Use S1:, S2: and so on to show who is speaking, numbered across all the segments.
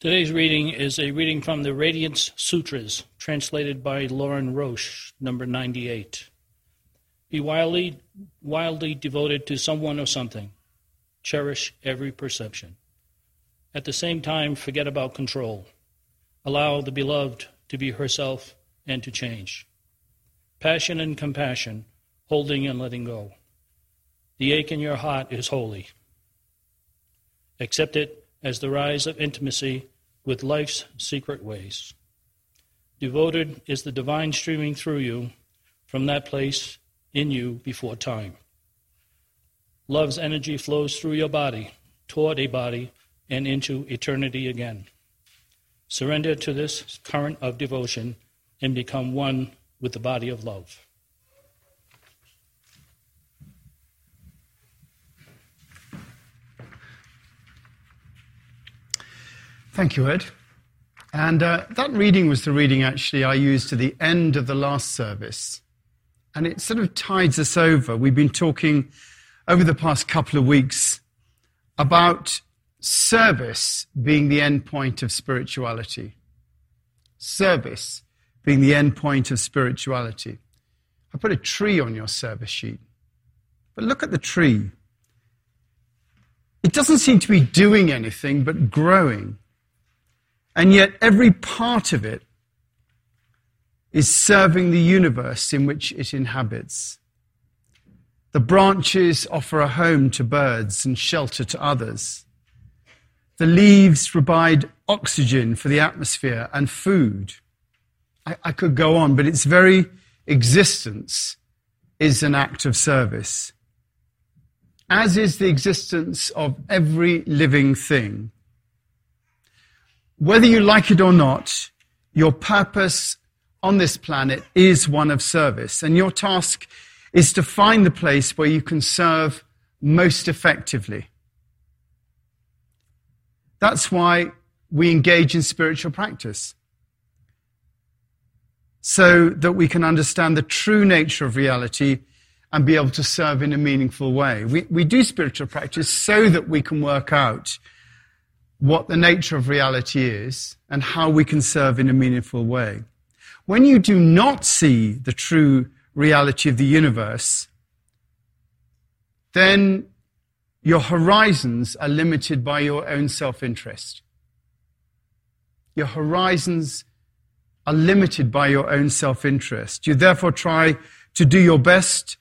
S1: Today's reading is a reading from the Radiance Sutras, translated by Lorin Roche, number 98. Be wildly, wildly devoted to someone or something. Cherish every perception. At the same time, forget about control. Allow the beloved to be herself and to change. Passion and compassion, holding and letting go. The ache in your heart is holy. Accept it as the rise of intimacy with life's secret ways. Devoted is the divine streaming through you from that place in you before time. Love's energy flows through your body, toward a body, and into eternity again. Surrender to this current of devotion and become one with the body of love.
S2: Thank you, Ed. And uh, that reading was the reading actually I used to the end of the last service. And it sort of tides us over. We've been talking over the past couple of weeks about service being the end point of spirituality. Service being the end point of spirituality. I put a tree on your service sheet. But look at the tree. It doesn't seem to be doing anything but growing. And yet, every part of it is serving the universe in which it inhabits. The branches offer a home to birds and shelter to others. The leaves provide oxygen for the atmosphere and food. I, I, could go on, but its very existence is an act of service. As is the existence of every living thing. Whether you like it or not, your purpose on this planet is one of service. And your task is to find the place where you can serve most effectively. That's why we engage in spiritual practice. So that we can understand the true nature of reality and be able to serve in a meaningful way. We, we do spiritual practice so that we can work out what the nature of reality is and how we can serve in a meaningful way. When you do not see the true reality of the universe, then your horizons are limited by your own self interest. Your horizons are limited by your own self interest. You therefore try to do your best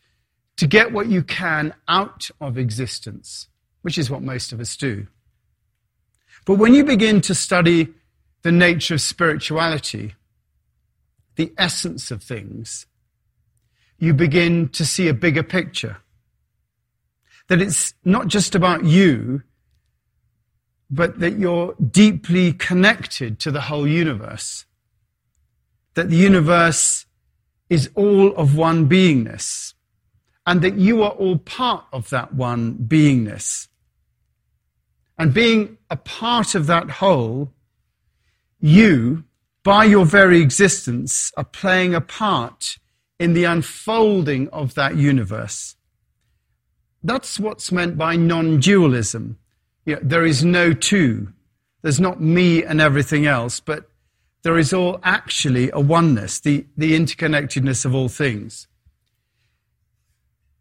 S2: to get what you can out of existence, which is what most of us do. But when you begin to study the nature of spirituality, the essence of things, you begin to see a bigger picture. That it's not just about you, but that you're deeply connected to the whole universe. That the universe is all of one beingness, and that you are all part of that one beingness. And being a part of that whole, you, by your very existence, are playing a part in the unfolding of that universe. That's what's meant by non dualism. You know, there is no two. There's not me and everything else, but there is all actually a oneness, the, the interconnectedness of all things.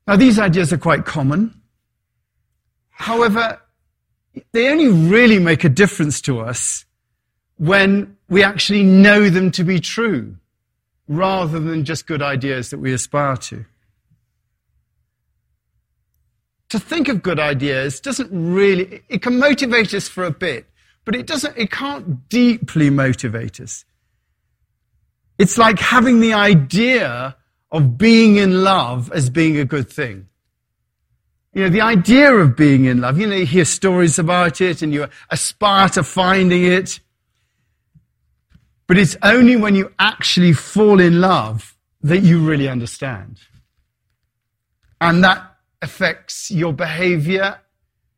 S2: Now, these ideas are quite common. However, they only really make a difference to us when we actually know them to be true, rather than just good ideas that we aspire to. To think of good ideas doesn't really, it can motivate us for a bit, but it doesn't, it can't deeply motivate us. It's like having the idea of being in love as being a good thing. You know, the idea of being in love, you know, you hear stories about it and you aspire to finding it. But it's only when you actually fall in love that you really understand. And that affects your behavior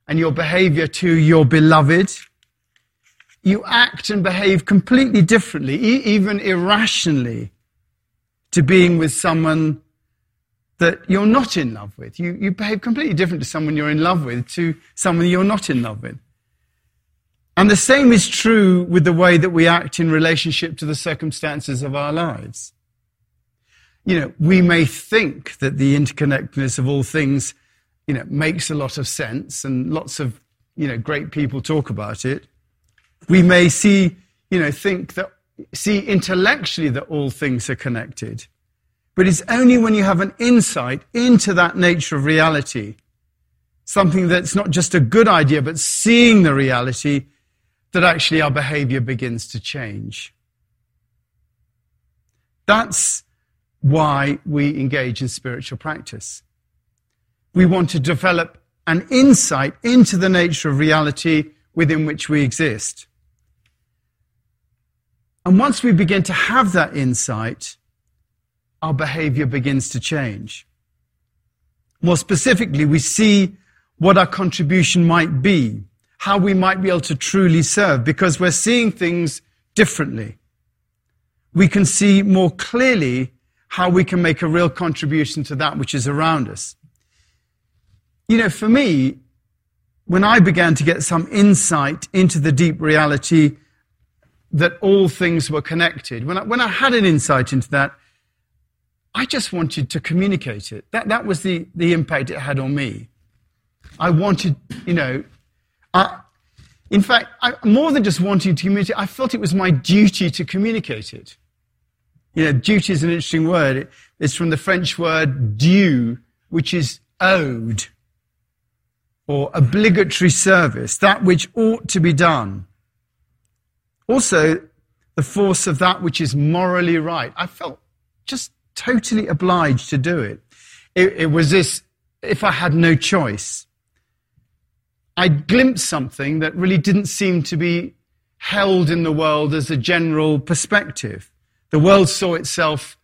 S2: and your behavior to your beloved. You act and behave completely differently, even irrationally, to being with someone that you're not in love with. You, you behave completely different to someone you're in love with to someone you're not in love with. And the same is true with the way that we act in relationship to the circumstances of our lives. You know, we may think that the interconnectedness of all things, you know, makes a lot of sense and lots of, you know, great people talk about it. We may see, you know, think that, see intellectually that all things are connected. But it's only when you have an insight into that nature of reality, something that's not just a good idea, but seeing the reality, that actually our behavior begins to change. That's why we engage in spiritual practice. We want to develop an insight into the nature of reality within which we exist. And once we begin to have that insight, our behavior begins to change. More specifically, we see what our contribution might be, how we might be able to truly serve, because we're seeing things differently. We can see more clearly how we can make a real contribution to that which is around us. You know, for me, when I began to get some insight into the deep reality that all things were connected, when I, when I had an insight into that, I just wanted to communicate it. That, that was the, the impact it had on me. I wanted, you know, I, in fact, I, more than just wanting to communicate, I felt it was my duty to communicate it. You know, duty is an interesting word. It, it's from the French word due, which is owed or obligatory service, that which ought to be done. Also, the force of that which is morally right. I felt just totally obliged to do it. It, it was this, if I had no choice. I glimpsed something that really didn't seem to be held in the world as a general perspective. The world saw itself,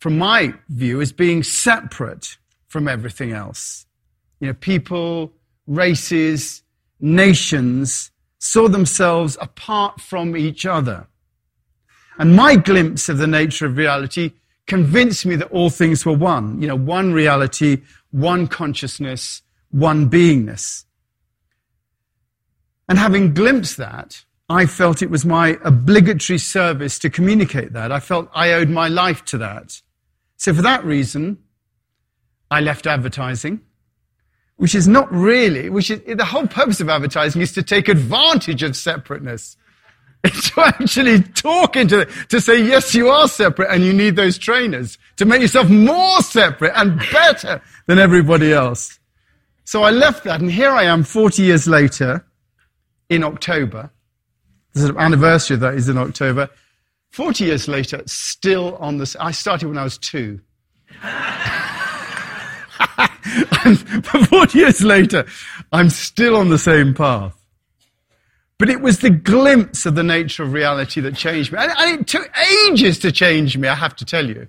S2: from my view, as being separate from everything else. You know, people, races, nations saw themselves apart from each other. And my glimpse of the nature of reality convinced me that all things were one. You know, one reality, one consciousness, one beingness. And having glimpsed that, I felt it was my obligatory service to communicate that. I felt I owed my life to that. So for that reason, I left advertising, which is not really, which is, the whole purpose of advertising is to take advantage of separateness. It's to actually talk into it, to say, yes, you are separate and you need those trainers to make yourself more separate and better than everybody else. So I left that and here I am 40 years later in October. The anniversary of that is in October. 40 years later, still on this. I started when I was two. and 40 years later, I'm still on the same path. But it was the glimpse of the nature of reality that changed me. And, and it took ages to change me, I have to tell you.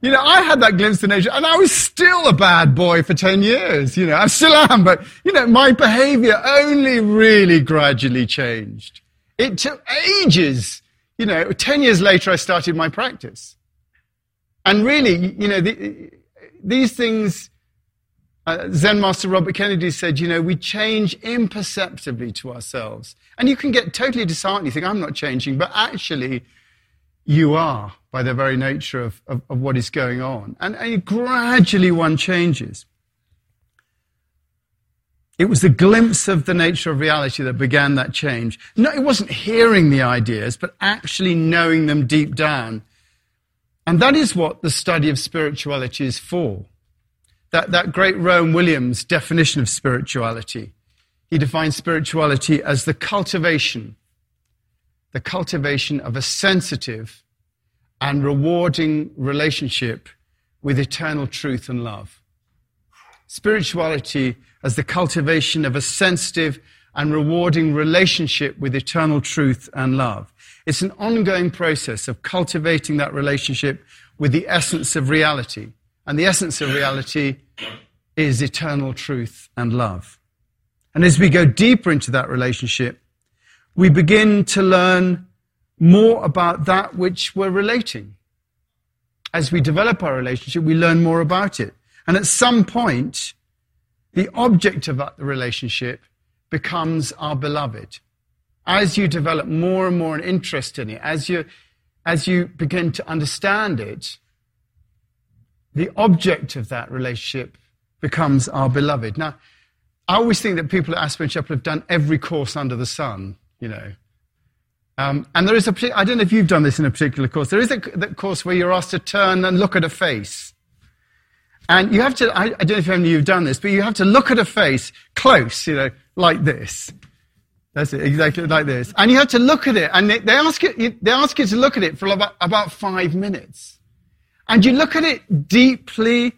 S2: You know, I had that glimpse of nature, and I was still a bad boy for 10 years. You know, I still am, but, you know, my behavior only really gradually changed. It took ages. You know, 10 years later, I started my practice. And really, you know, the, these things uh, Zen Master Robert Kennedy said, you know, we change imperceptibly to ourselves. And you can get totally disheartened. You think, I'm not changing. But actually, you are by the very nature of, of, of what is going on. And, and gradually one changes. It was the glimpse of the nature of reality that began that change. No, it wasn't hearing the ideas, but actually knowing them deep down. And that is what the study of spirituality is for that, that great Rowan Williams definition of spirituality. He defines spirituality as the cultivation, the cultivation of a sensitive and rewarding relationship with eternal truth and love. Spirituality as the cultivation of a sensitive and rewarding relationship with eternal truth and love. It's an ongoing process of cultivating that relationship with the essence of reality. And the essence of reality is eternal truth and love. And as we go deeper into that relationship, we begin to learn more about that which we're relating. As we develop our relationship, we learn more about it. And at some point, the object of that relationship becomes our beloved. as you develop more and more an interest in it, as you, as you begin to understand it, the object of that relationship becomes our beloved. Now, I always think that people at Aspen Chapel have done every course under the sun, you know. Um, and there is a, I don't know if you've done this in a particular course, there is a course where you're asked to turn and look at a face. And you have to, I, I don't know if any of you have done this, but you have to look at a face close, you know, like this. That's it, exactly like this. And you have to look at it, and they, they ask you, they ask you to look at it for about, about five minutes. And you look at it deeply,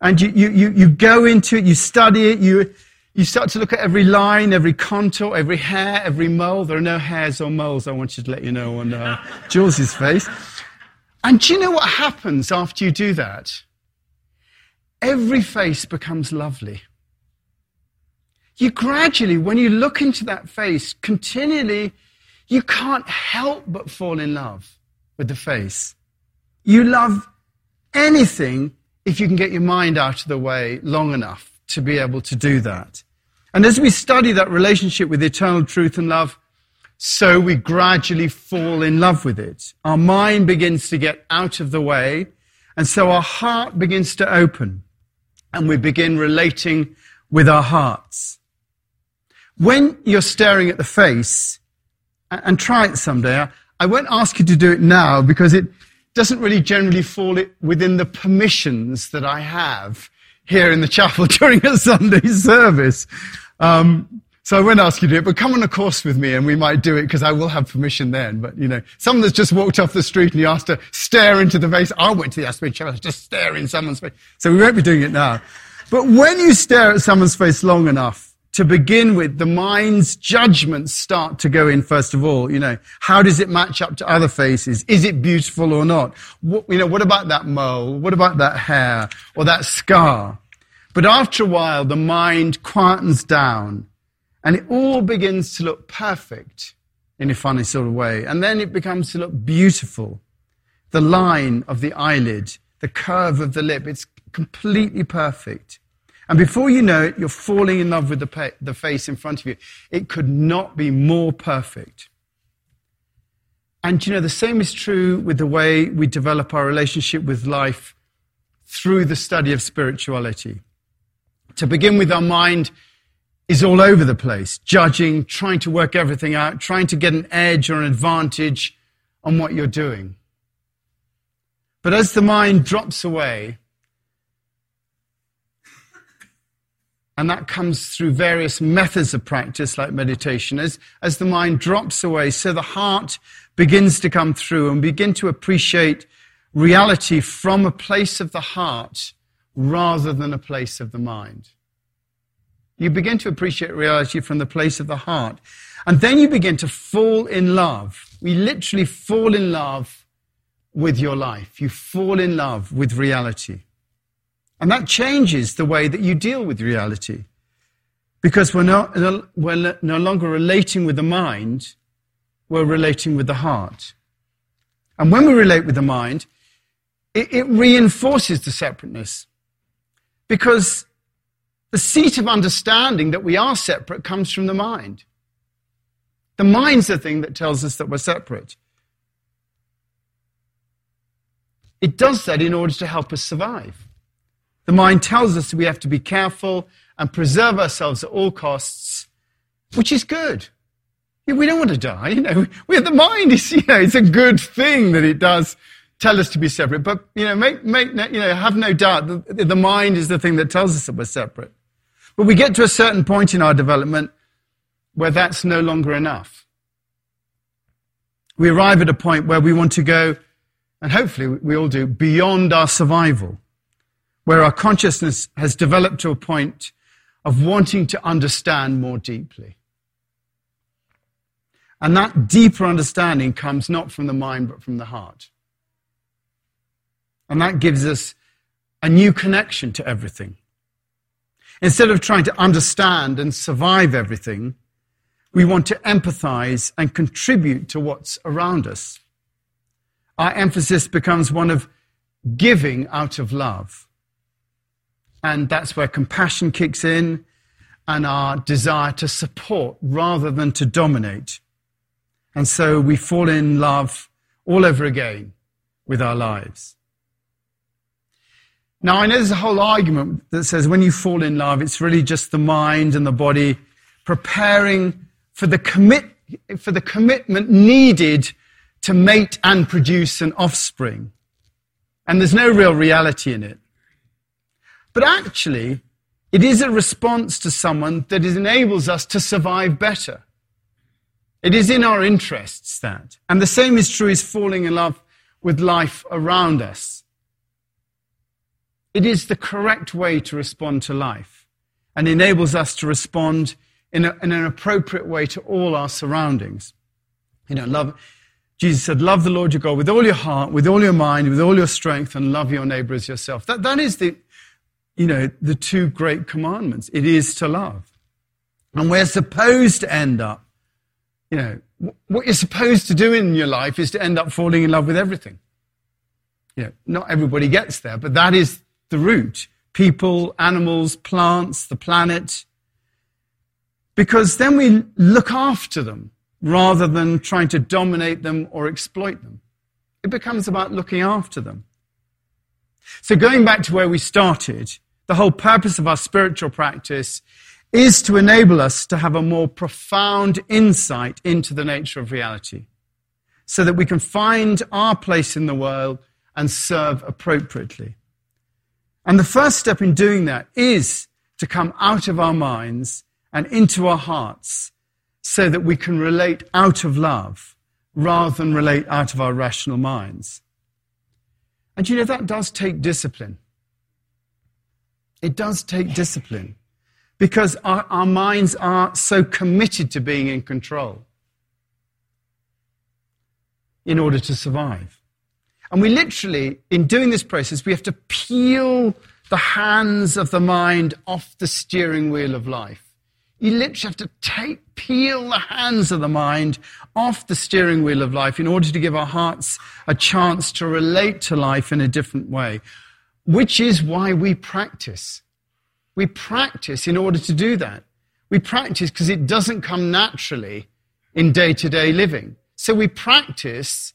S2: and you, you, you, you go into it, you study it, you, you start to look at every line, every contour, every hair, every mole. There are no hairs or moles, I want you to let you know, on uh, Jules's face. And do you know what happens after you do that? every face becomes lovely. You gradually, when you look into that face, continually, you can't help but fall in love with the face. You love anything if you can get your mind out of the way long enough to be able to do that. And as we study that relationship with eternal truth and love, so we gradually fall in love with it. Our mind begins to get out of the way, and so our heart begins to open and we begin relating with our hearts. When you're staring at the face, and try it someday, I won't ask you to do it now because it doesn't really generally fall within the permissions that I have here in the chapel during a Sunday service. Um, so I won't ask you to do it, but come on a course with me and we might do it because I will have permission then. But, you know, someone that's just walked off the street and you asked to stare into the face. I went to the Aspen Chapel, just stare in someone's face. So we won't be doing it now. But when you stare at someone's face long enough, to begin with, the mind's judgments start to go in first of all. You know, how does it match up to other faces? Is it beautiful or not? What, you know, what about that mole? What about that hair or that scar? But after a while, the mind quietens down and it all begins to look perfect in a funny sort of way. And then it becomes to look beautiful. The line of the eyelid, the curve of the lip, it's completely perfect. And before you know it, you're falling in love with the, the face in front of you. It could not be more perfect. And you know, the same is true with the way we develop our relationship with life through the study of spirituality. To begin with, our mind is all over the place, judging, trying to work everything out, trying to get an edge or an advantage on what you're doing. But as the mind drops away, and that comes through various methods of practice like meditation, as, as the mind drops away, so the heart begins to come through and begin to appreciate reality from a place of the heart rather than a place of the mind. You begin to appreciate reality from the place of the heart. And then you begin to fall in love. We literally fall in love with your life. You fall in love with reality. And that changes the way that you deal with reality. Because we're, not, we're no longer relating with the mind, we're relating with the heart. And when we relate with the mind, it, it reinforces the separateness. Because the seat of understanding that we are separate comes from the mind. The mind's the thing that tells us that we're separate. It does that in order to help us survive. The mind tells us we have to be careful and preserve ourselves at all costs, which is good. We don't want to die, you know. We have the mind is, you know, it's a good thing that it does tell us to be separate. But, you know, make, make, you know, have no doubt that the mind is the thing that tells us that we're separate. But we get to a certain point in our development where that's no longer enough. We arrive at a point where we want to go, and hopefully we all do, beyond our survival, where our consciousness has developed to a point of wanting to understand more deeply. And that deeper understanding comes not from the mind, but from the heart. And that gives us a new connection to everything. Instead of trying to understand and survive everything, we want to empathize and contribute to what's around us. Our emphasis becomes one of giving out of love. And that's where compassion kicks in and our desire to support rather than to dominate. And so we fall in love all over again with our lives. Now, I know there's a whole argument that says when you fall in love, it's really just the mind and the body preparing for the, commit, for the commitment needed to mate and produce an offspring. And there's no real reality in it. But actually, it is a response to someone that enables us to survive better. It is in our interests that. And the same is true as falling in love with life around us. It is the correct way to respond to life and enables us to respond in, a, in an appropriate way to all our surroundings. You know, love, Jesus said, love the Lord your God with all your heart, with all your mind, with all your strength, and love your neighbor as yourself. That, that is the, you know, the two great commandments. It is to love. And we're supposed to end up, you know, what you're supposed to do in your life is to end up falling in love with everything. You know, not everybody gets there, but that is the route. People, animals, plants, the planet. Because then we look after them rather than trying to dominate them or exploit them. It becomes about looking after them. So going back to where we started, the whole purpose of our spiritual practice is to enable us to have a more profound insight into the nature of reality so that we can find our place in the world and serve appropriately. And the first step in doing that is to come out of our minds and into our hearts so that we can relate out of love rather than relate out of our rational minds. And you know, that does take discipline. It does take discipline because our, our minds are so committed to being in control in order to survive. And we literally, in doing this process, we have to peel the hands of the mind off the steering wheel of life. You literally have to take, peel the hands of the mind off the steering wheel of life in order to give our hearts a chance to relate to life in a different way, which is why we practice. We practice in order to do that. We practice because it doesn't come naturally in day to day living. So we practice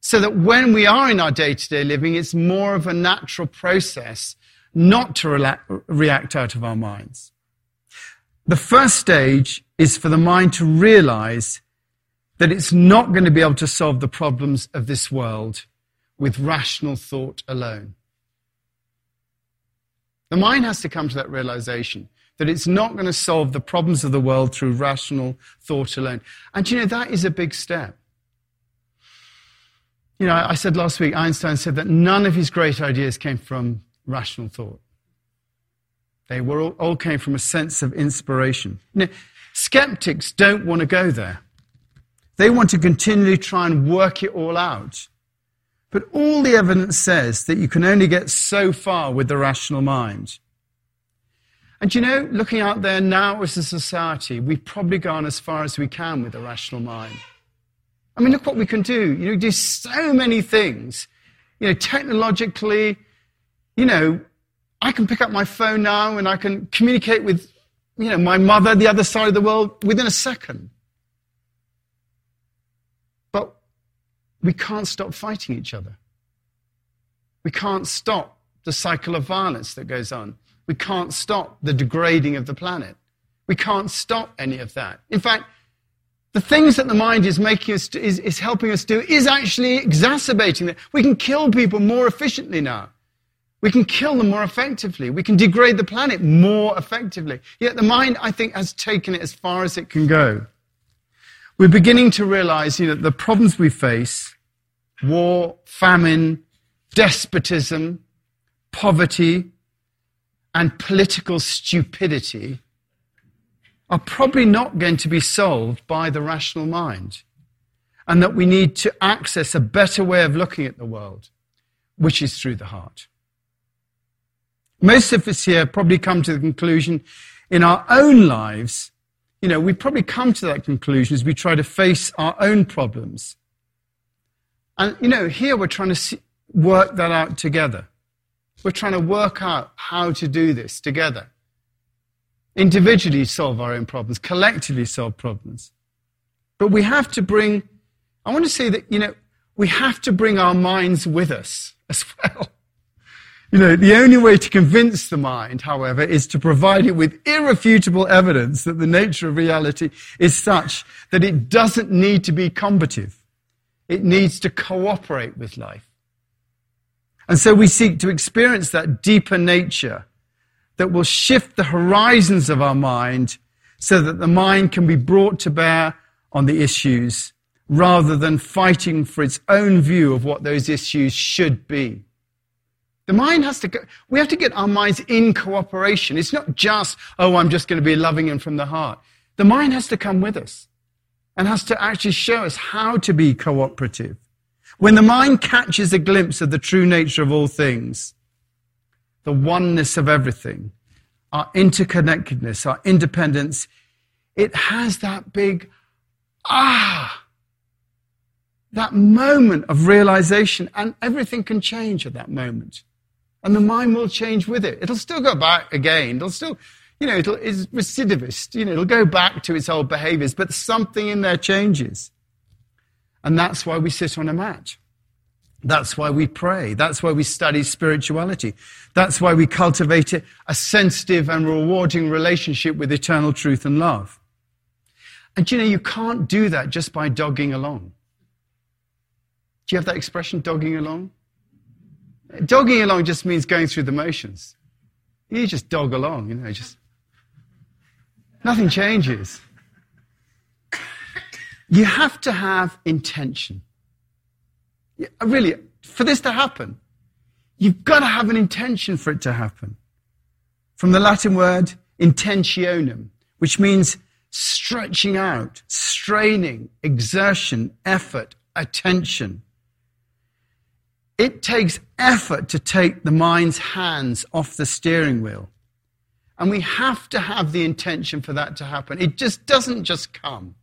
S2: so that when we are in our day to day living, it's more of a natural process not to react out of our minds. The first stage is for the mind to realize that it's not going to be able to solve the problems of this world with rational thought alone. The mind has to come to that realization that it's not going to solve the problems of the world through rational thought alone. And you know, that is a big step. You know, I said last week, Einstein said that none of his great ideas came from rational thought. They were all, all came from a sense of inspiration. Now, skeptics don't want to go there. They want to continually try and work it all out. But all the evidence says that you can only get so far with the rational mind. And you know, looking out there now as a society, we've probably gone as far as we can with the rational mind. I mean, look what we can do. You know, do so many things. You know, technologically, you know, I can pick up my phone now and I can communicate with, you know, my mother the other side of the world within a second. But we can't stop fighting each other. We can't stop the cycle of violence that goes on. We can't stop the degrading of the planet. We can't stop any of that. In fact, the things that the mind is making us is, is helping us do is actually exacerbating that. We can kill people more efficiently now. We can kill them more effectively. We can degrade the planet more effectively. Yet the mind, I think, has taken it as far as it can go. We're beginning to realize, you know, the problems we face, war, famine, despotism, poverty, and political stupidity are probably not going to be solved by the rational mind. And that we need to access a better way of looking at the world, which is through the heart. Most of us here probably come to the conclusion in our own lives, you know, we probably come to that conclusion as we try to face our own problems. And, you know, here we're trying to see, work that out together. We're trying to work out how to do this together. Individually solve our own problems, collectively solve problems. But we have to bring, I want to say that, you know, we have to bring our minds with us as well. You know, the only way to convince the mind, however, is to provide it with irrefutable evidence that the nature of reality is such that it doesn't need to be combative. It needs to cooperate with life. And so we seek to experience that deeper nature that will shift the horizons of our mind so that the mind can be brought to bear on the issues rather than fighting for its own view of what those issues should be. The mind has to go, we have to get our minds in cooperation. It's not just, oh, I'm just going to be loving and from the heart. The mind has to come with us and has to actually show us how to be cooperative. When the mind catches a glimpse of the true nature of all things, the oneness of everything, our interconnectedness, our independence, it has that big ah, that moment of realization, and everything can change at that moment. And the mind will change with it. It'll still go back again. It'll still, you know, it'll, it's recidivist. You know, it'll go back to its old behaviors, but something in there changes. And that's why we sit on a mat. That's why we pray. That's why we study spirituality. That's why we cultivate a sensitive and rewarding relationship with eternal truth and love. And you know, you can't do that just by dogging along. Do you have that expression, dogging along? Dogging along just means going through the motions. You just dog along, you know, just. Nothing changes. You have to have intention. Really, for this to happen, you've got to have an intention for it to happen. From the Latin word intentionum, which means stretching out, straining, exertion, effort, attention. It takes effort to take the mind's hands off the steering wheel. And we have to have the intention for that to happen. It just doesn't just come.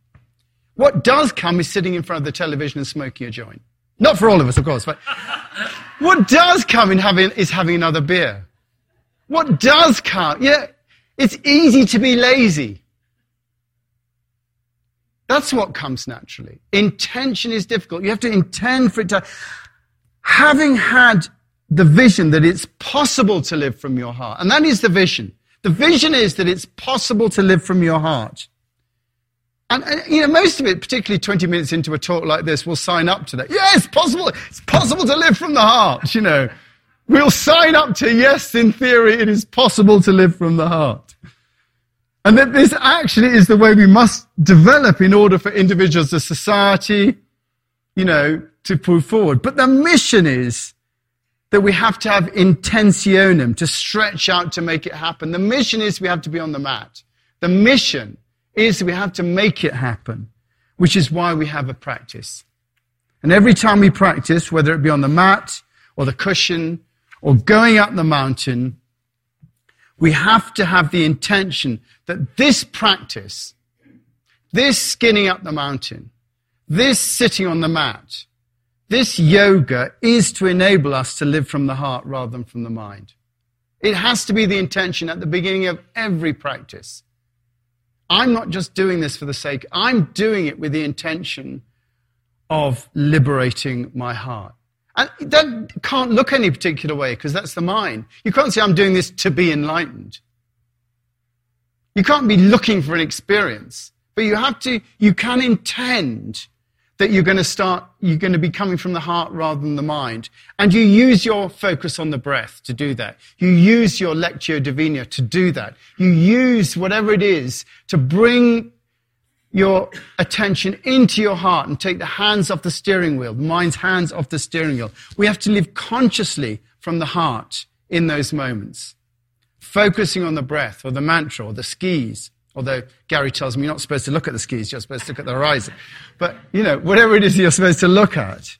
S2: What does come is sitting in front of the television and smoking a joint. Not for all of us, of course, but what does come in having, is having another beer. What does come? Yeah, it's easy to be lazy. That's what comes naturally. Intention is difficult. You have to intend for it to. Having had the vision that it's possible to live from your heart, and that is the vision. The vision is that it's possible to live from your heart. And, and, you know, most of it, particularly 20 minutes into a talk like this, will sign up to that. It's possible. It's possible to live from the heart, you know. We'll sign up to, yes, in theory, it is possible to live from the heart. And that this actually is the way we must develop in order for individuals, a society, you know, to move forward. But the mission is that we have to have intentionum, to stretch out to make it happen. The mission is we have to be on the mat. The mission is we have to make it happen, which is why we have a practice. And every time we practice, whether it be on the mat or the cushion or going up the mountain, we have to have the intention that this practice, this skinning up the mountain, this sitting on the mat, this yoga is to enable us to live from the heart rather than from the mind. It has to be the intention at the beginning of every practice. I'm not just doing this for the sake, I'm doing it with the intention of liberating my heart. And that can't look any particular way because that's the mind. You can't say, I'm doing this to be enlightened. You can't be looking for an experience, but you have to, you can intend that you're going to start, you're going to be coming from the heart rather than the mind. And you use your focus on the breath to do that. You use your lectio divina to do that. You use whatever it is to bring your attention into your heart and take the hands off the steering wheel, the mind's hands off the steering wheel. We have to live consciously from the heart in those moments, focusing on the breath or the mantra or the skis. Although Gary tells me you're not supposed to look at the skis, you're supposed to look at the horizon. But, you know, whatever it is you're supposed to look at.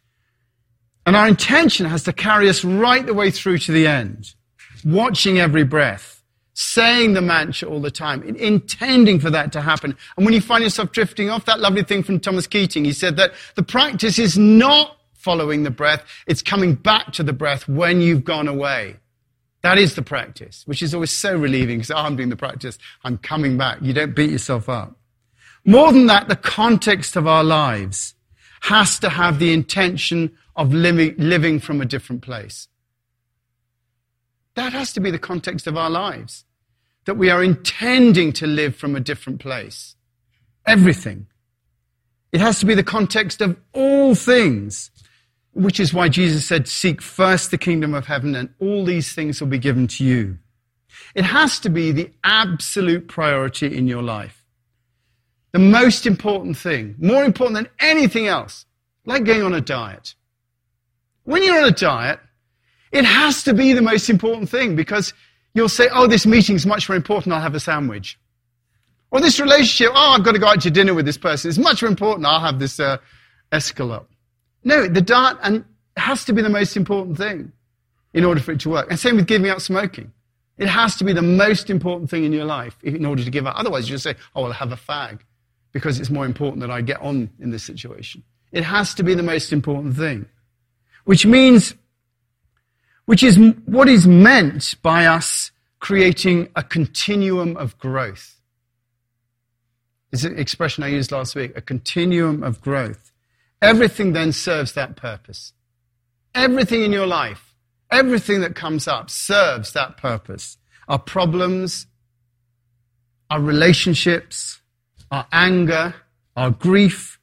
S2: And our intention has to carry us right the way through to the end, watching every breath saying the mantra all the time, intending for that to happen. And when you find yourself drifting off, that lovely thing from Thomas Keating, he said that the practice is not following the breath, it's coming back to the breath when you've gone away. That is the practice, which is always so relieving because oh, I'm doing the practice, I'm coming back. You don't beat yourself up. More than that, the context of our lives has to have the intention of living, living from a different place. That has to be the context of our lives. That we are intending to live from a different place. Everything. It has to be the context of all things, which is why Jesus said, Seek first the kingdom of heaven, and all these things will be given to you. It has to be the absolute priority in your life. The most important thing, more important than anything else, like going on a diet. When you're on a diet, it has to be the most important thing because you'll say, oh, this meeting's much more important, I'll have a sandwich. Or this relationship, oh, I've got to go out to dinner with this person. It's much more important, I'll have this uh, escalope. No, the diet and has to be the most important thing in order for it to work. And same with giving up smoking. It has to be the most important thing in your life in order to give up. Otherwise, you just say, oh, I'll have a fag because it's more important that I get on in this situation. It has to be the most important thing. Which means which is what is meant by us creating a continuum of growth. It's an expression I used last week, a continuum of growth. Everything then serves that purpose. Everything in your life, everything that comes up serves that purpose. Our problems, our relationships, our anger, our grief,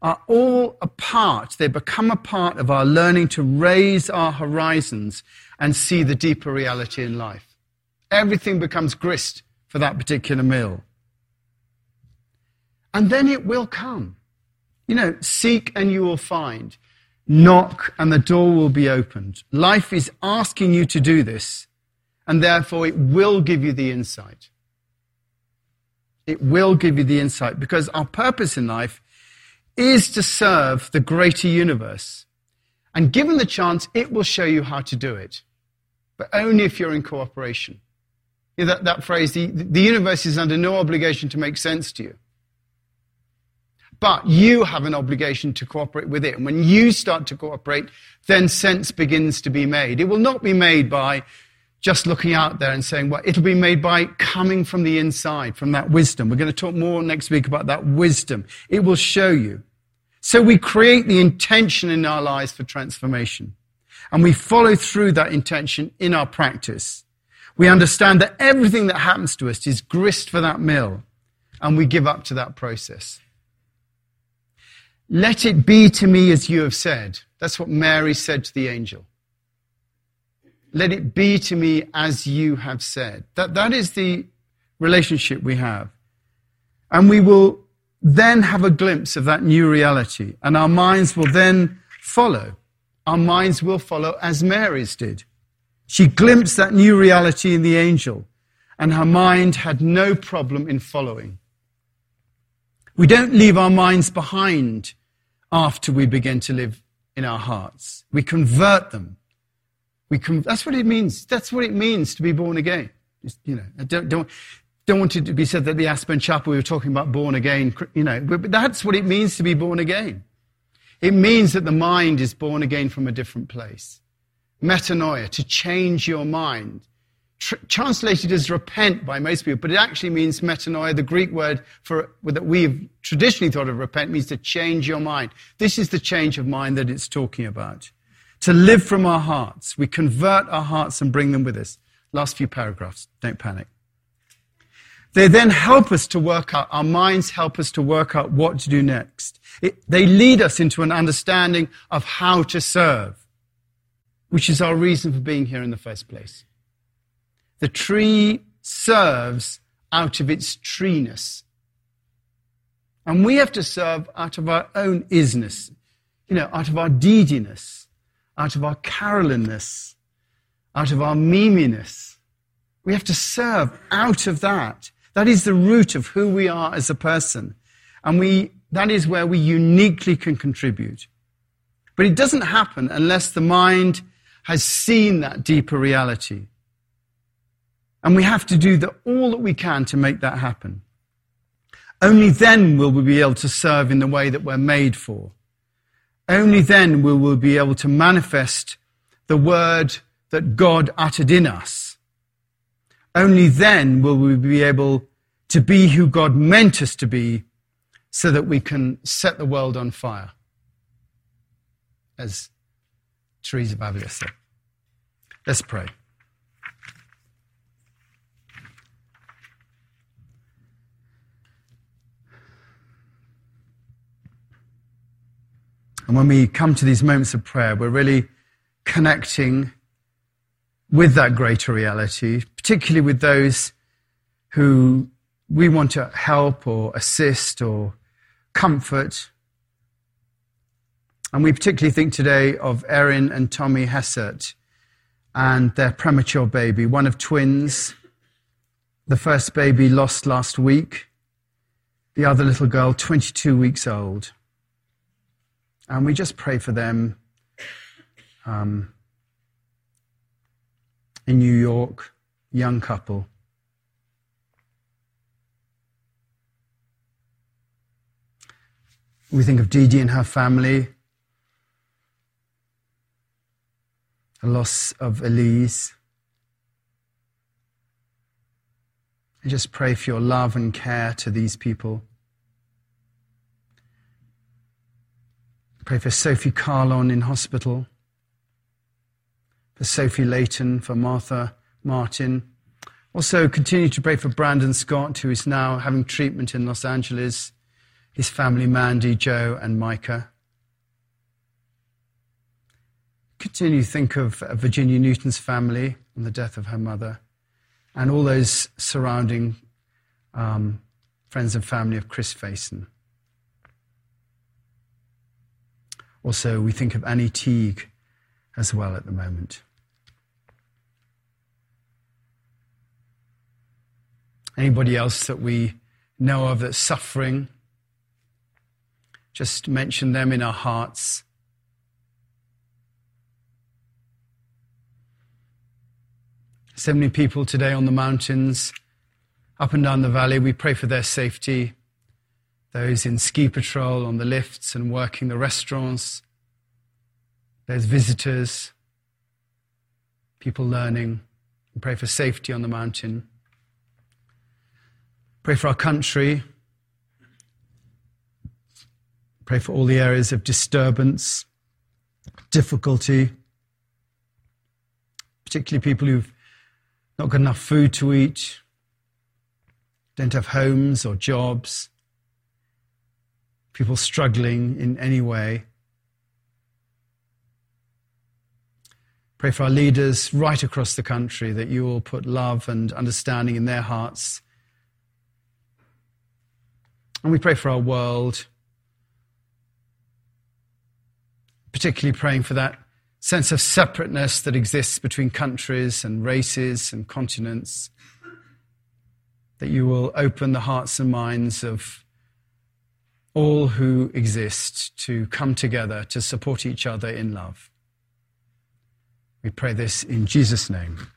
S2: are all a part, they become a part of our learning to raise our horizons and see the deeper reality in life. Everything becomes grist for that particular meal. And then it will come. You know, seek and you will find. Knock and the door will be opened. Life is asking you to do this, and therefore it will give you the insight. It will give you the insight because our purpose in life is to serve the greater universe. And given the chance, it will show you how to do it. But only if you're in cooperation. You know, that, that phrase, the, the universe is under no obligation to make sense to you. But you have an obligation to cooperate with it. And when you start to cooperate, then sense begins to be made. It will not be made by just looking out there and saying, well, it'll be made by coming from the inside, from that wisdom. We're going to talk more next week about that wisdom. It will show you. So we create the intention in our lives for transformation. And we follow through that intention in our practice. We understand that everything that happens to us is grist for that mill. And we give up to that process. Let it be to me as you have said. That's what Mary said to the angel. Let it be to me as you have said. That, that is the relationship we have. And we will then have a glimpse of that new reality. And our minds will then follow. Our minds will follow as Mary's did. She glimpsed that new reality in the angel, and her mind had no problem in following. We don't leave our minds behind after we begin to live in our hearts. We convert them we com- that's what it means. That's what it means to be born again. You know, I don't, don't, don't want it to be said that the Aspen Chapel we were talking about born again, you know, but that's what it means to be born again. It means that the mind is born again from a different place. Metanoia, to change your mind. Tr- translated as repent by most people, but it actually means metanoia. The Greek word for that we've traditionally thought of repent means to change your mind. This is the change of mind that it's talking about to live from our hearts. We convert our hearts and bring them with us. Last few paragraphs, don't panic. They then help us to work out, our minds help us to work out what to do next. It, they lead us into an understanding of how to serve, which is our reason for being here in the first place. The tree serves out of its treeness. And we have to serve out of our own isness, you know, out of our deediness out of our Carolinness, out of our meminess. We have to serve out of that. That is the root of who we are as a person. And we, that is where we uniquely can contribute. But it doesn't happen unless the mind has seen that deeper reality. And we have to do the, all that we can to make that happen. Only then will we be able to serve in the way that we're made for. Only then will we be able to manifest the word that God uttered in us. Only then will we be able to be who God meant us to be so that we can set the world on fire, as Teresa Avila said. Let's pray. And when we come to these moments of prayer, we're really connecting with that greater reality, particularly with those who we want to help or assist or comfort. And we particularly think today of Erin and Tommy Hessert and their premature baby, one of twins. The first baby lost last week, the other little girl, 22 weeks old. And we just pray for them um, in New York, young couple. We think of Dee Dee and her family, the loss of Elise. And just pray for your love and care to these people. Pray for Sophie Carlon in hospital, for Sophie Layton, for Martha Martin. Also, continue to pray for Brandon Scott, who is now having treatment in Los Angeles, his family, Mandy, Joe, and Micah. Continue to think of Virginia Newton's family and the death of her mother, and all those surrounding um, friends and family of Chris Faison. Also, we think of Annie Teague as well at the moment. Anybody else that we know of that's suffering? Just mention them in our hearts. So many people today on the mountains, up and down the valley. We pray for their safety those in ski patrol on the lifts and working the restaurants. There's visitors, people learning. We pray for safety on the mountain. Pray for our country. Pray for all the areas of disturbance, difficulty, particularly people who've not got enough food to eat, don't have homes or jobs people struggling in any way. Pray for our leaders right across the country that you will put love and understanding in their hearts. And we pray for our world, particularly praying for that sense of separateness that exists between countries and races and continents. That you will open the hearts and minds of all who exist to come together to support each other in love. We pray this in Jesus' name.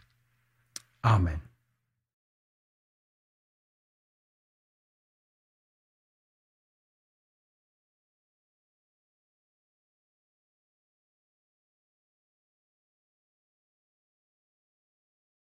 S2: Amen.